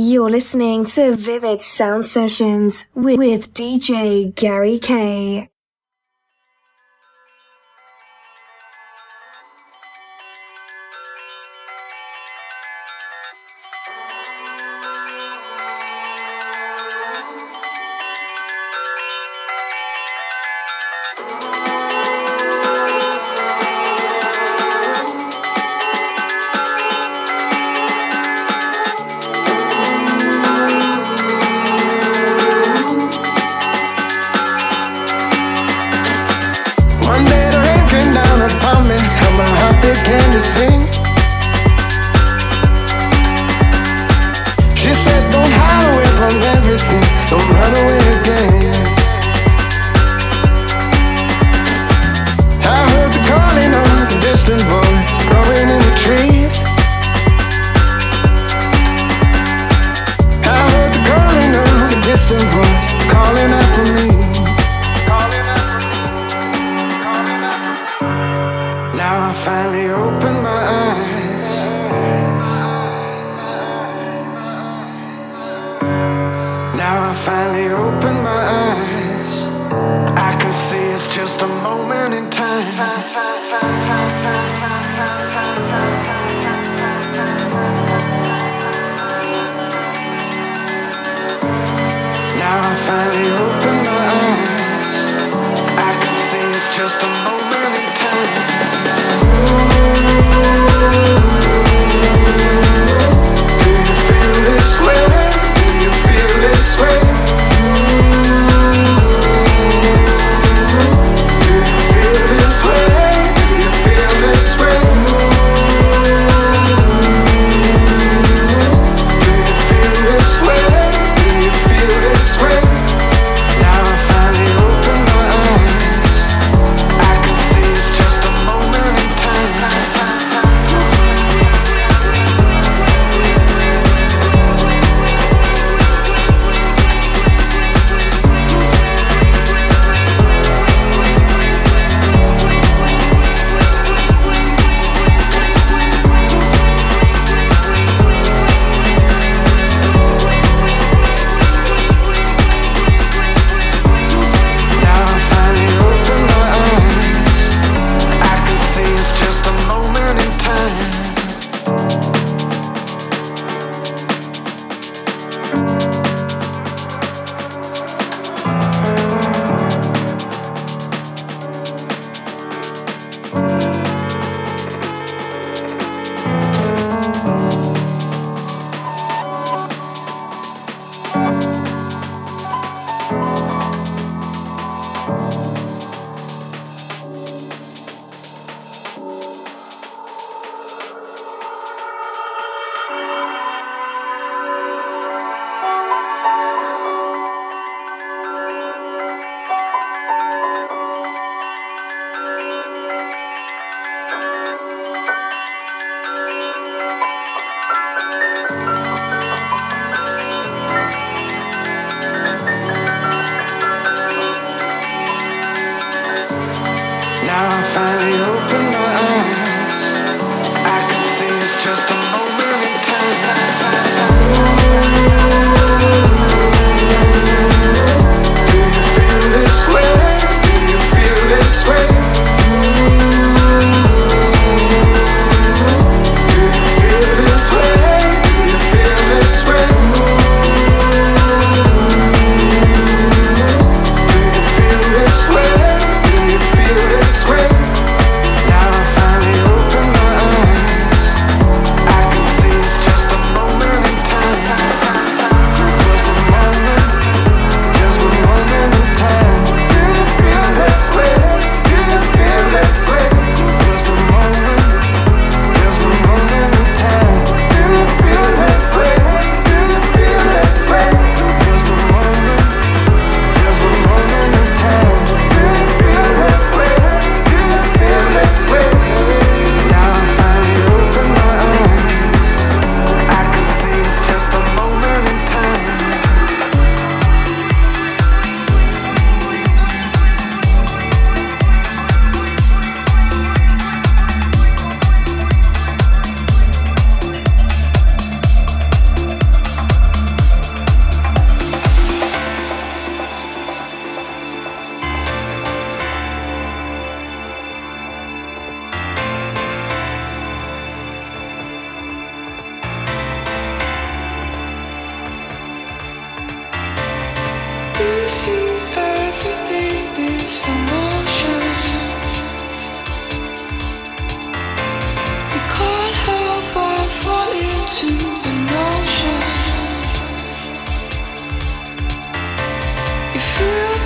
You're listening to Vivid Sound Sessions with, DJ Gary K. feel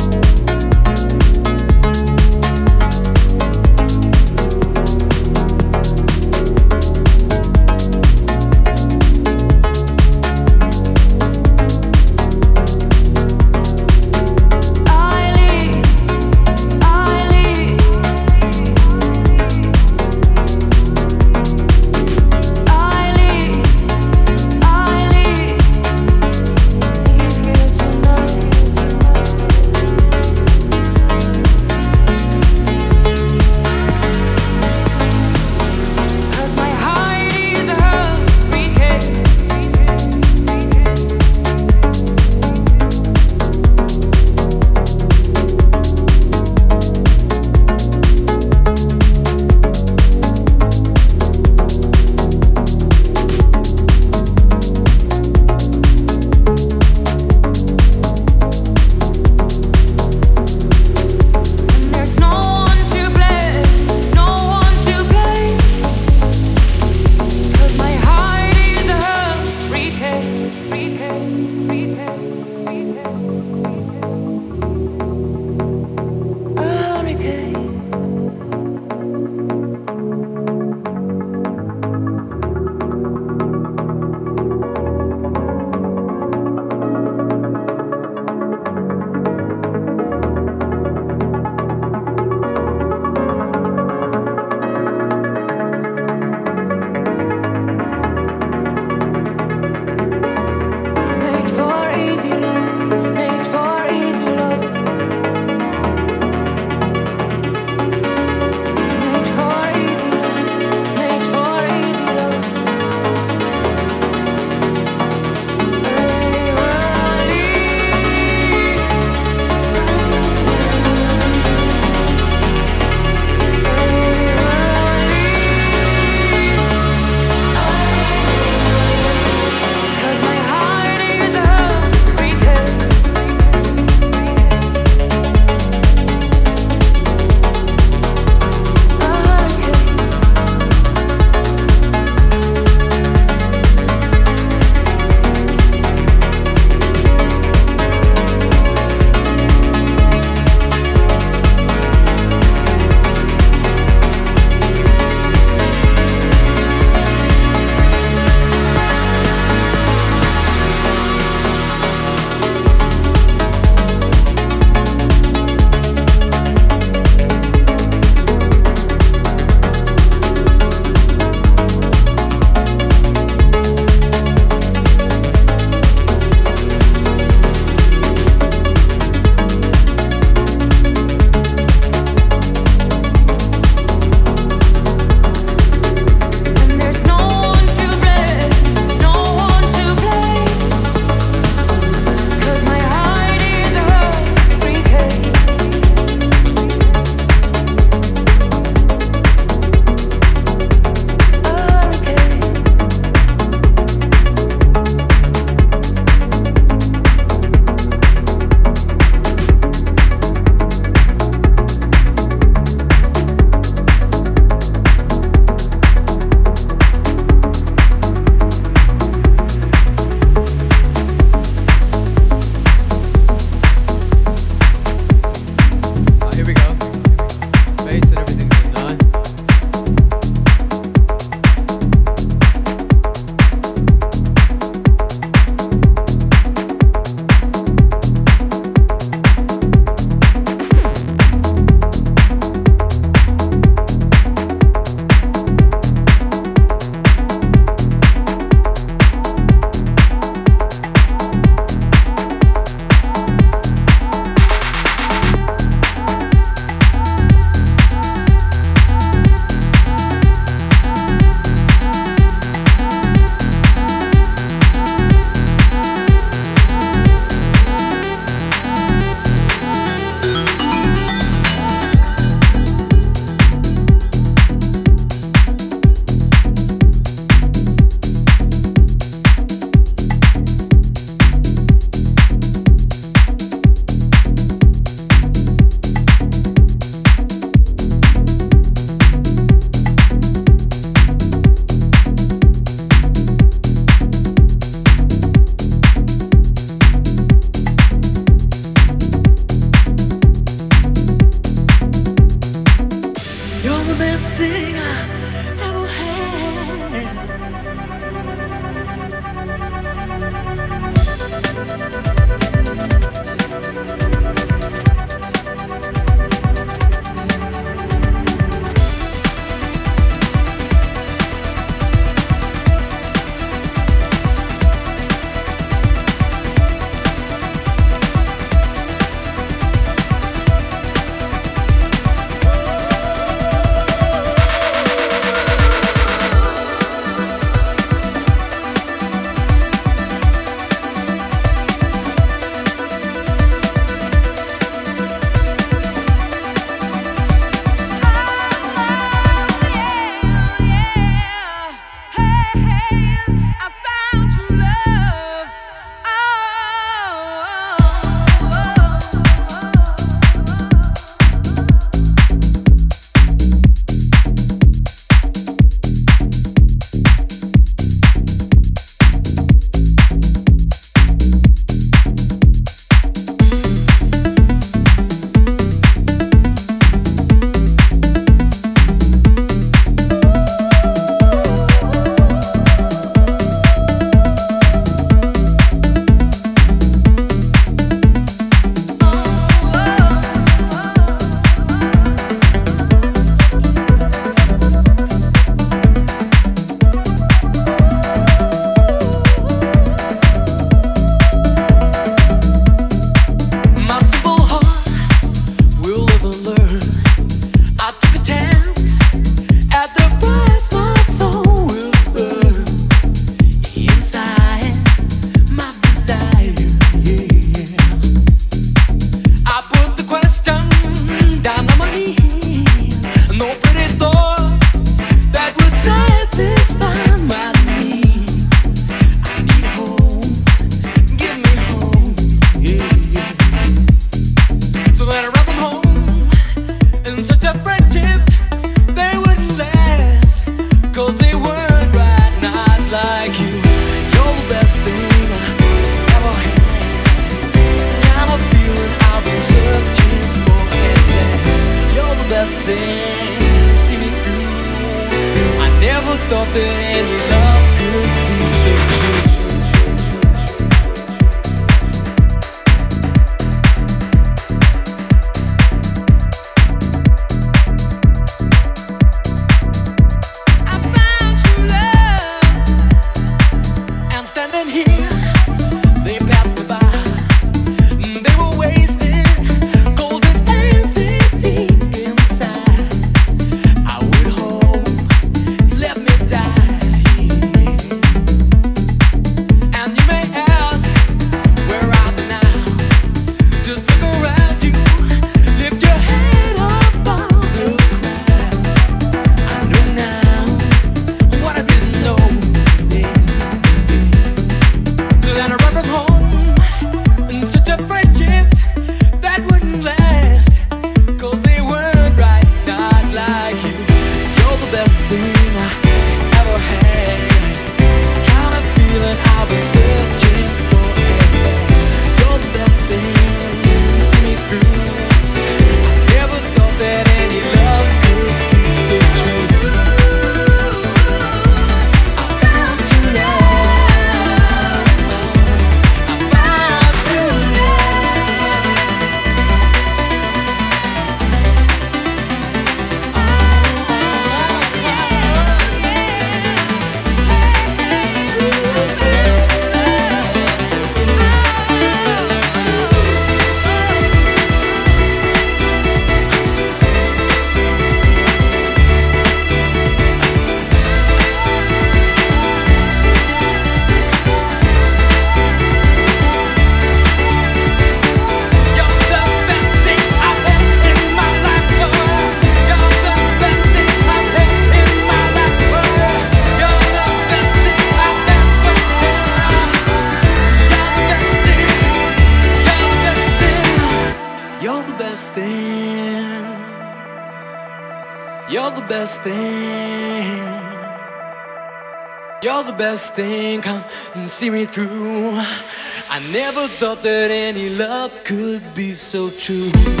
thought that any love could be so true.